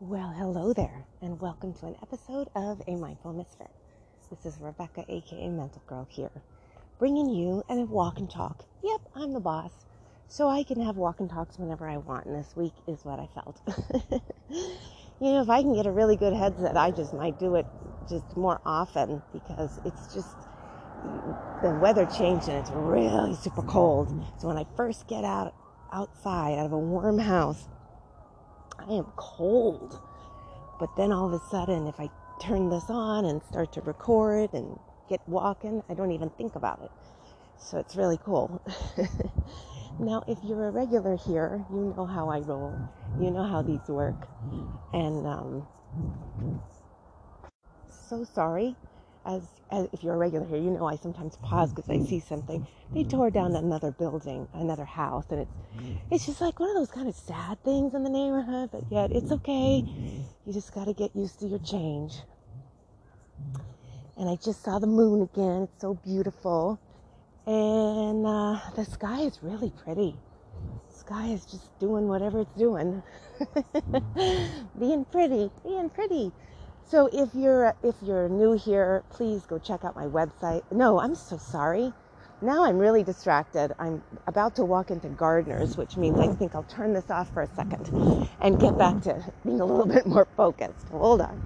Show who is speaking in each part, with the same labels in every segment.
Speaker 1: Well, hello there, and welcome to an episode of A Mindful Misfit. This is Rebecca, aka Mental Girl, here, bringing you a walk and talk. Yep, I'm the boss, so I can have walk and talks whenever I want, and this week is what I felt. you know, if I can get a really good headset, I just might do it just more often because it's just the weather changed and it's really super cold. So when I first get out outside out of a warm house, I am cold. But then all of a sudden, if I turn this on and start to record and get walking, I don't even think about it. So it's really cool. now, if you're a regular here, you know how I roll. You know how these work. And um, so sorry as, as if you're a regular here, you know I sometimes mm-hmm. pause because I see something. They mm-hmm. tore down another building, another house, and it's mm-hmm. it's just like one of those kind of sad things in the neighborhood. But yet it's okay. You just got to get used to your change. And I just saw the moon again. It's so beautiful, and uh, the sky is really pretty. The sky is just doing whatever it's doing, being pretty, being pretty. So if you're if you're new here, please go check out my website. No, I'm so sorry. Now I'm really distracted. I'm about to walk into Gardeners, which means I think I'll turn this off for a second and get back to being a little bit more focused. Hold on.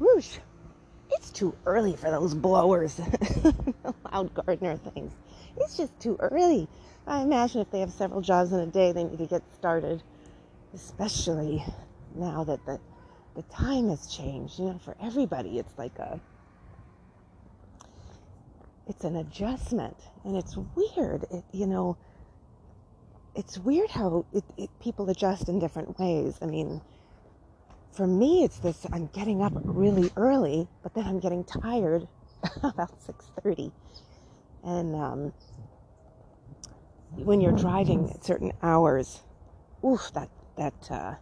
Speaker 1: Whoosh. It's too early for those blowers, loud gardener things. It's just too early. I imagine if they have several jobs in a day, they need to get started, especially now that the the time has changed. You know, for everybody, it's like a it's an adjustment, and it's weird. It, you know, it's weird how it, it, people adjust in different ways. I mean, for me, it's this: I'm getting up really early, but then I'm getting tired about six thirty, and um, when you're driving at certain hours, oof, that that uh,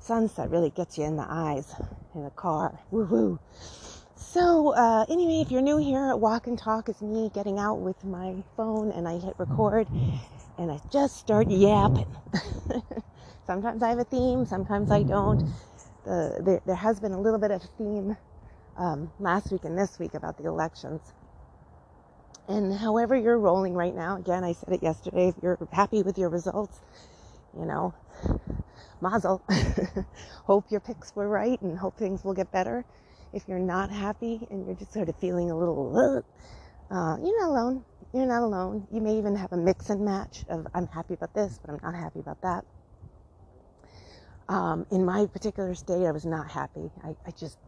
Speaker 1: sunset really gets you in the eyes in the car. Woo woo. So, uh, anyway, if you're new here, Walk and Talk is me getting out with my phone and I hit record and I just start yapping. sometimes I have a theme, sometimes I don't. The, there, there has been a little bit of theme um, last week and this week about the elections. And however you're rolling right now, again, I said it yesterday, if you're happy with your results, you know, mazel. hope your picks were right and hope things will get better. If you're not happy and you're just sort of feeling a little, uh, you're not alone. You're not alone. You may even have a mix and match of I'm happy about this, but I'm not happy about that. Um, in my particular state, I was not happy. I, I just,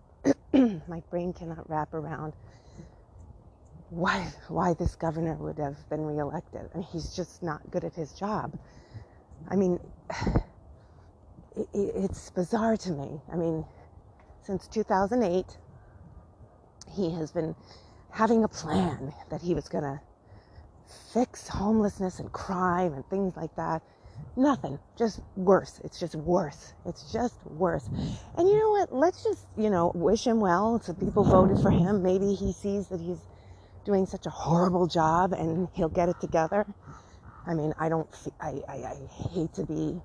Speaker 1: my brain cannot wrap around why why this governor would have been reelected. I mean, he's just not good at his job. I mean, it, it's bizarre to me. I mean, since 2008, he has been having a plan that he was going to fix homelessness and crime and things like that. Nothing, just worse. It's just worse. It's just worse. And you know what? Let's just, you know, wish him well. So people voted for him. Maybe he sees that he's doing such a horrible job and he'll get it together. I mean, I don't, I, I, I hate to be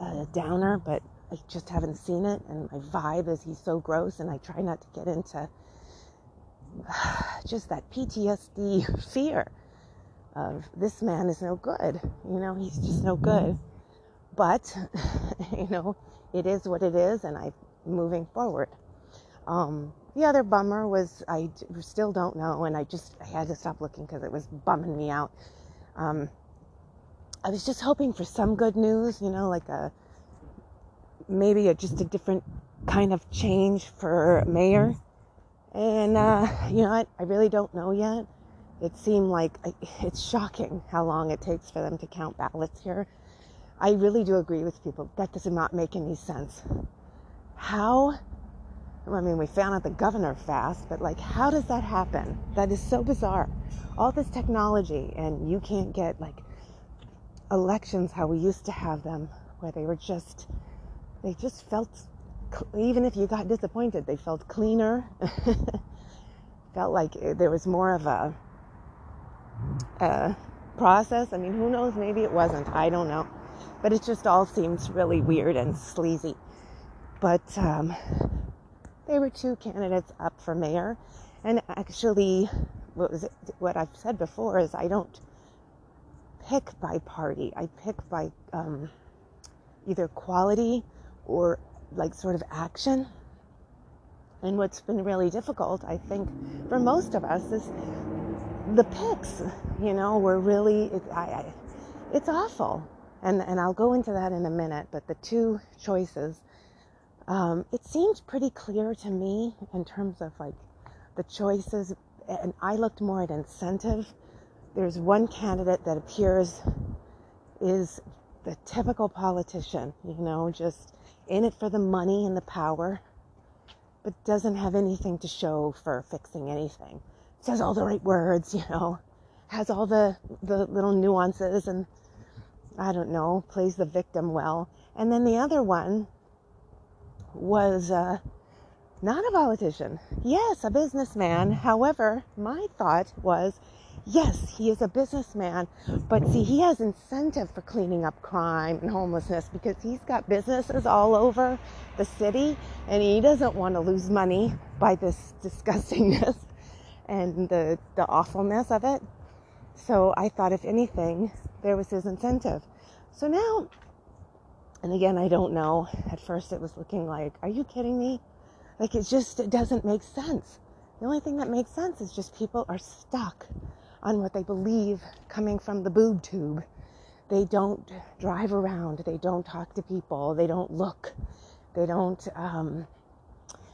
Speaker 1: a downer, but I just haven't seen it. And my vibe is he's so gross, and I try not to get into just that PTSD fear of this man is no good. You know, he's just no good. But, you know, it is what it is, and I'm moving forward. Um, the other bummer was I still don't know, and I just I had to stop looking because it was bumming me out. Um, I was just hoping for some good news, you know, like a maybe a, just a different kind of change for mayor. And, uh, you know, what? I really don't know yet. It seemed like it's shocking how long it takes for them to count ballots here. I really do agree with people. That does not make any sense. How? I mean, we found out the governor fast, but like, how does that happen? That is so bizarre. All this technology, and you can't get like elections how we used to have them, where they were just, they just felt, even if you got disappointed, they felt cleaner. felt like there was more of a, a process. I mean, who knows? Maybe it wasn't. I don't know. but it just all seems really weird and sleazy. But um, there were two candidates up for mayor, and actually, what, was it, what I've said before is I don't pick by party. I pick by um, either quality or like sort of action. And what's been really difficult, I think, for most of us is the picks. You know, we're really, it, I, I, it's awful. And, and I'll go into that in a minute, but the two choices, um, it seemed pretty clear to me in terms of like the choices. And I looked more at incentive. There's one candidate that appears is the typical politician, you know, just in it for the money and the power but doesn't have anything to show for fixing anything. Says all the right words, you know, has all the, the little nuances and I don't know, plays the victim well. And then the other one was uh, not a politician. Yes, a businessman. However, my thought was yes, he is a businessman, but see, he has incentive for cleaning up crime and homelessness because he's got businesses all over the city and he doesn't want to lose money by this disgustingness and the, the awfulness of it. So I thought, if anything, there was his incentive. So now, and again, I don't know. At first, it was looking like, are you kidding me? Like, it just it doesn't make sense. The only thing that makes sense is just people are stuck on what they believe coming from the boob tube. They don't drive around. They don't talk to people. They don't look. They don't. Um,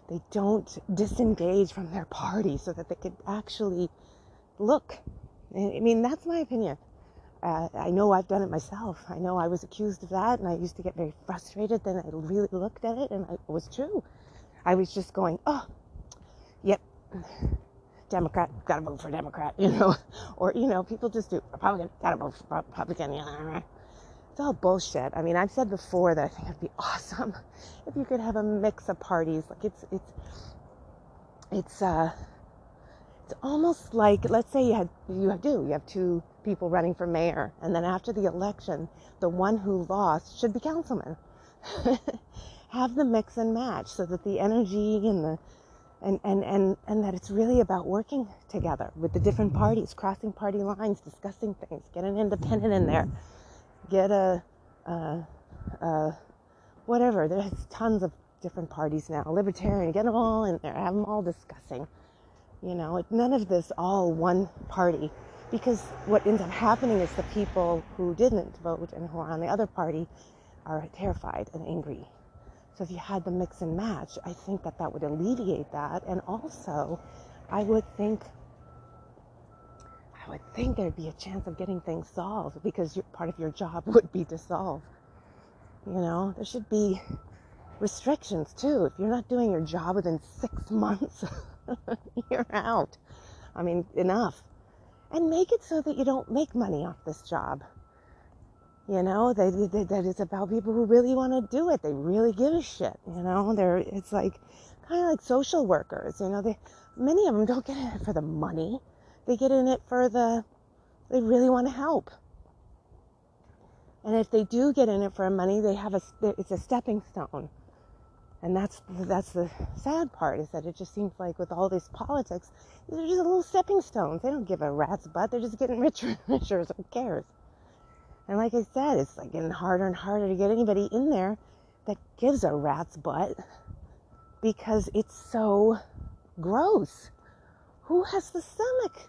Speaker 1: they don't disengage from their party so that they could actually look. I mean, that's my opinion. Uh, I know I've done it myself. I know I was accused of that, and I used to get very frustrated. Then I really looked at it, and it was true. I was just going, "Oh, yep, Democrat, gotta vote for Democrat," you know, or you know, people just do Republican, gotta vote for Republican. It's all bullshit. I mean, I've said before that I think it'd be awesome if you could have a mix of parties. Like it's it's it's uh it's almost like let's say you had you have do you have two people running for mayor and then after the election the one who lost should be councilman have the mix and match so that the energy and the and, and, and, and that it's really about working together with the different mm-hmm. parties, crossing party lines, discussing things, get an independent in there, get a whatever. There's tons of different parties now, libertarian, get them all in there, have them all discussing. You know, none of this all one party. Because what ends up happening is the people who didn't vote and who are on the other party are terrified and angry. So if you had the mix and match, I think that that would alleviate that. And also, I would think, I would think there'd be a chance of getting things solved because part of your job would be to solve. You know, there should be restrictions too. If you're not doing your job within six months, you're out. I mean, enough. And make it so that you don't make money off this job. You know, they, that it's about people who really want to do it. They really give a shit. You know, they're it's like kind of like social workers. You know, they many of them don't get in it for the money. They get in it for the they really want to help. And if they do get in it for money, they have a it's a stepping stone and that's that's the sad part is that it just seems like with all this politics, they're just little stepping stones. They don't give a rat's butt. They're just getting richer and richer. So who cares? And like I said, it's like getting harder and harder to get anybody in there that gives a rat's butt because it's so gross. Who has the stomach?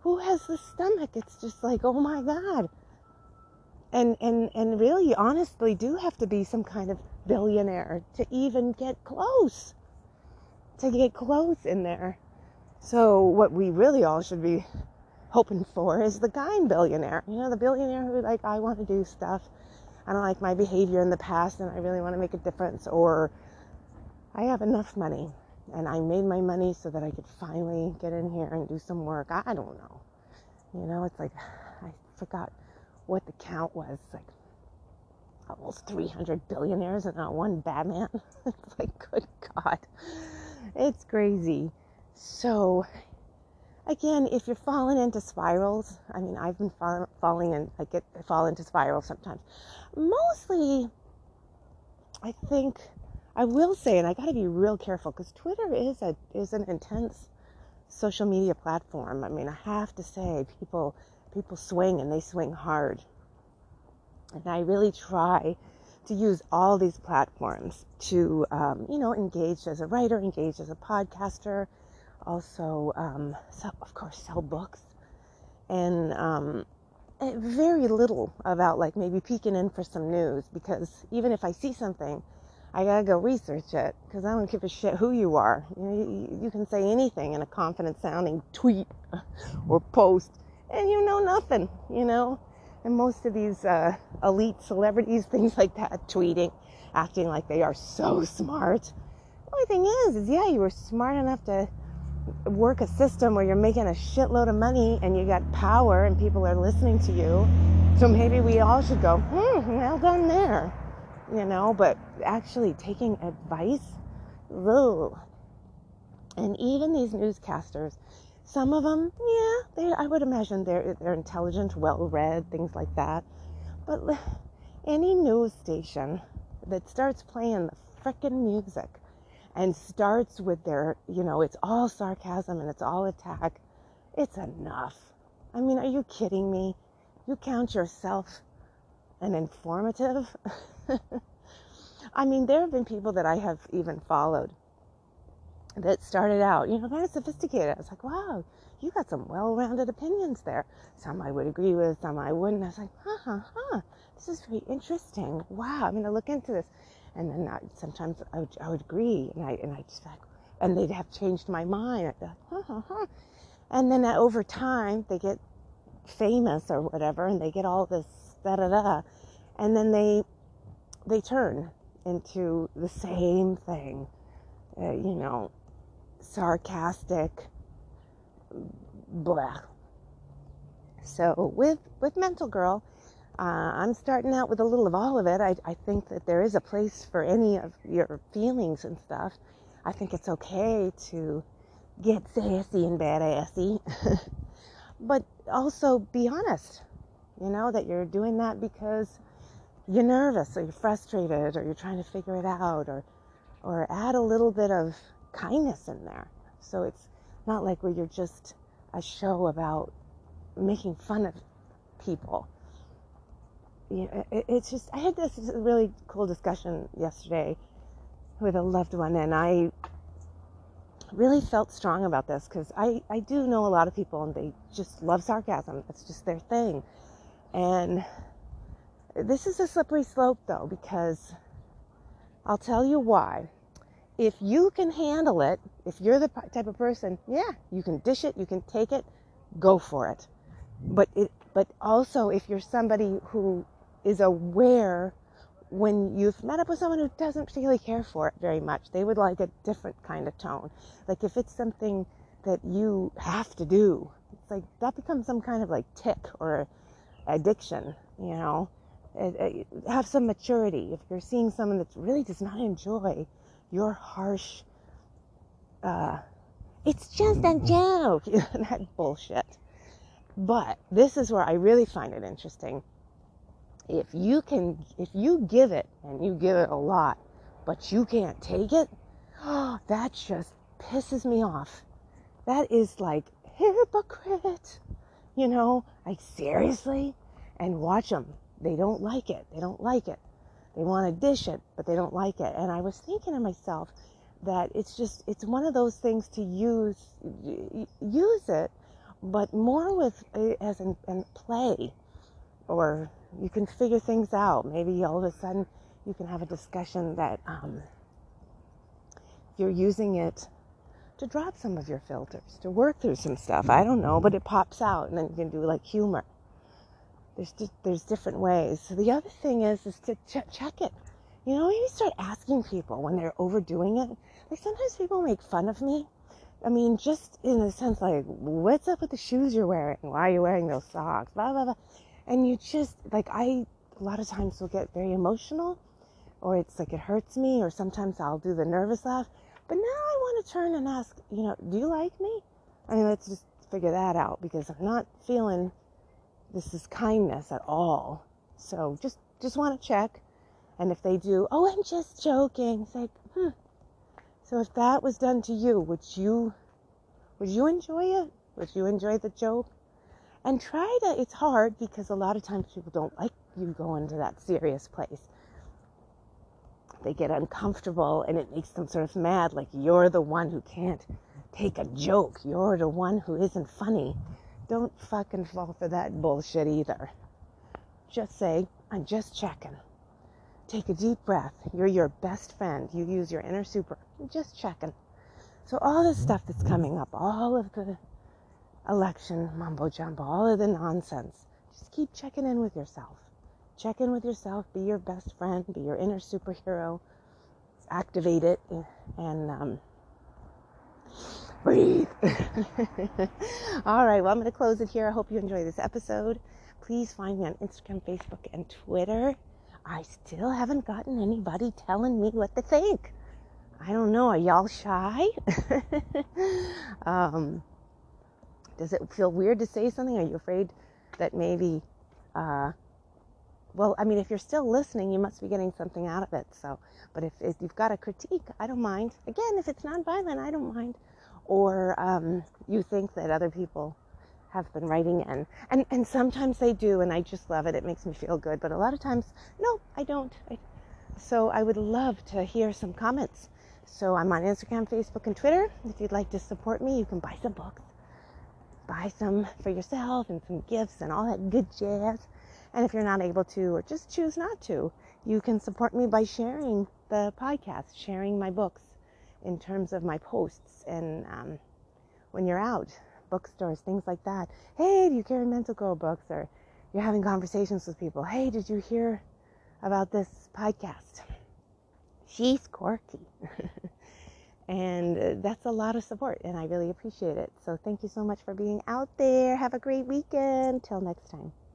Speaker 1: Who has the stomach? It's just like, oh my God. And and and really honestly do have to be some kind of billionaire to even get close. To get close in there. So, what we really all should be hoping for is the kind billionaire. You know, the billionaire who, like, I want to do stuff. I don't like my behavior in the past and I really want to make a difference. Or I have enough money and I made my money so that I could finally get in here and do some work. I don't know. You know, it's like, I forgot what the count was. Like, almost 300 billionaires and not one Batman. it's like, good God. It's crazy. So, again, if you're falling into spirals, I mean, I've been fall, falling and I get fall into spirals sometimes. Mostly, I think I will say, and I got to be real careful because Twitter is a is an intense social media platform. I mean, I have to say, people people swing and they swing hard, and I really try to use all these platforms to, um, you know, engage as a writer, engage as a podcaster, also, um, sell, of course, sell books, and um, eh, very little about like maybe peeking in for some news because even if I see something, I gotta go research it because I don't give a shit who you are. You, know, you, you can say anything in a confident sounding tweet or post, and you know nothing, you know and most of these uh, elite celebrities, things like that, tweeting, acting like they are so smart. The only thing is, is yeah, you were smart enough to work a system where you're making a shitload of money and you got power and people are listening to you. So maybe we all should go, hmm, well done there, you know. But actually taking advice, ugh. and even these newscasters some of them, yeah, they, I would imagine they're they're intelligent, well read, things like that. But any news station that starts playing the frickin' music and starts with their, you know, it's all sarcasm and it's all attack, it's enough. I mean, are you kidding me? You count yourself an informative? I mean, there have been people that I have even followed that started out, you know, kind of sophisticated. I was like, wow, you got some well-rounded opinions there. Some I would agree with, some I wouldn't. I was like, huh, huh, huh. This is very interesting. Wow, I'm going to look into this. And then I, sometimes I would, I would agree, and I and I just like, and they'd have changed my mind. I'd be like, huh, huh, huh. And then over time, they get famous or whatever, and they get all this da da da, and then they they turn into the same thing. Uh, you know, sarcastic, blah. So with with Mental Girl, uh, I'm starting out with a little of all of it. I, I think that there is a place for any of your feelings and stuff. I think it's okay to get sassy and badassy, but also be honest. You know that you're doing that because you're nervous or you're frustrated or you're trying to figure it out or or add a little bit of kindness in there. So it's not like where you're just a show about making fun of people. You know, it, it's just, I had this really cool discussion yesterday with a loved one, and I really felt strong about this because I, I do know a lot of people and they just love sarcasm. It's just their thing. And this is a slippery slope though, because I'll tell you why if you can handle it, if you're the type of person, yeah, you can dish it, you can take it, go for it. But it, but also if you're somebody who is aware when you've met up with someone who doesn't particularly care for it very much, they would like a different kind of tone. Like if it's something that you have to do, it's like that becomes some kind of like tick or addiction, you know. Have some maturity. If you're seeing someone that really does not enjoy your harsh, uh, it's just a joke, that bullshit. But this is where I really find it interesting. If you can, if you give it and you give it a lot, but you can't take it, oh, that just pisses me off. That is like hypocrite. You know, like seriously? And watch them. They don't like it. They don't like it. They want to dish it, but they don't like it. And I was thinking to myself that it's just, it's one of those things to use, use it, but more with, as in, in play, or you can figure things out. Maybe all of a sudden you can have a discussion that um, you're using it to drop some of your filters, to work through some stuff. I don't know, but it pops out, and then you can do like humor. There's there's different ways. So the other thing is is to ch- check it. You know, you start asking people when they're overdoing it. Like sometimes people make fun of me. I mean, just in the sense like, what's up with the shoes you're wearing? Why are you wearing those socks? Blah blah blah. And you just like I a lot of times will get very emotional, or it's like it hurts me, or sometimes I'll do the nervous laugh. But now I want to turn and ask, you know, do you like me? I mean, let's just figure that out because I'm not feeling this is kindness at all. So just just want to check. And if they do, oh, I'm just joking. It's like, hmm. So if that was done to you, would you would you enjoy it? Would you enjoy the joke? And try to. It's hard because a lot of times people don't like you going to that serious place. They get uncomfortable and it makes them sort of mad, like you're the one who can't take a joke. You're the one who isn't funny. Don't fucking fall for that bullshit either. Just say, I'm just checking. Take a deep breath. You're your best friend. You use your inner super. I'm just checking. So, all the stuff that's coming up, all of the election mumbo jumbo, all of the nonsense, just keep checking in with yourself. Check in with yourself. Be your best friend. Be your inner superhero. Activate it and um, breathe. All right, well, I'm going to close it here. I hope you enjoy this episode. Please find me on Instagram, Facebook, and Twitter. I still haven't gotten anybody telling me what to think. I don't know. Are y'all shy? um, does it feel weird to say something? Are you afraid that maybe, uh, well, I mean, if you're still listening, you must be getting something out of it. So, but if, if you've got a critique, I don't mind. Again, if it's nonviolent, I don't mind or um, you think that other people have been writing in. And, and sometimes they do, and I just love it. It makes me feel good. But a lot of times, no, I don't. I, so I would love to hear some comments. So I'm on Instagram, Facebook, and Twitter. If you'd like to support me, you can buy some books, buy some for yourself, and some gifts, and all that good jazz. And if you're not able to, or just choose not to, you can support me by sharing the podcast, sharing my books in terms of my posts and um, when you're out, bookstores, things like that. Hey, do you carry Mental Girl books? Or you're having conversations with people. Hey, did you hear about this podcast? She's quirky. and uh, that's a lot of support, and I really appreciate it. So thank you so much for being out there. Have a great weekend. Till next time.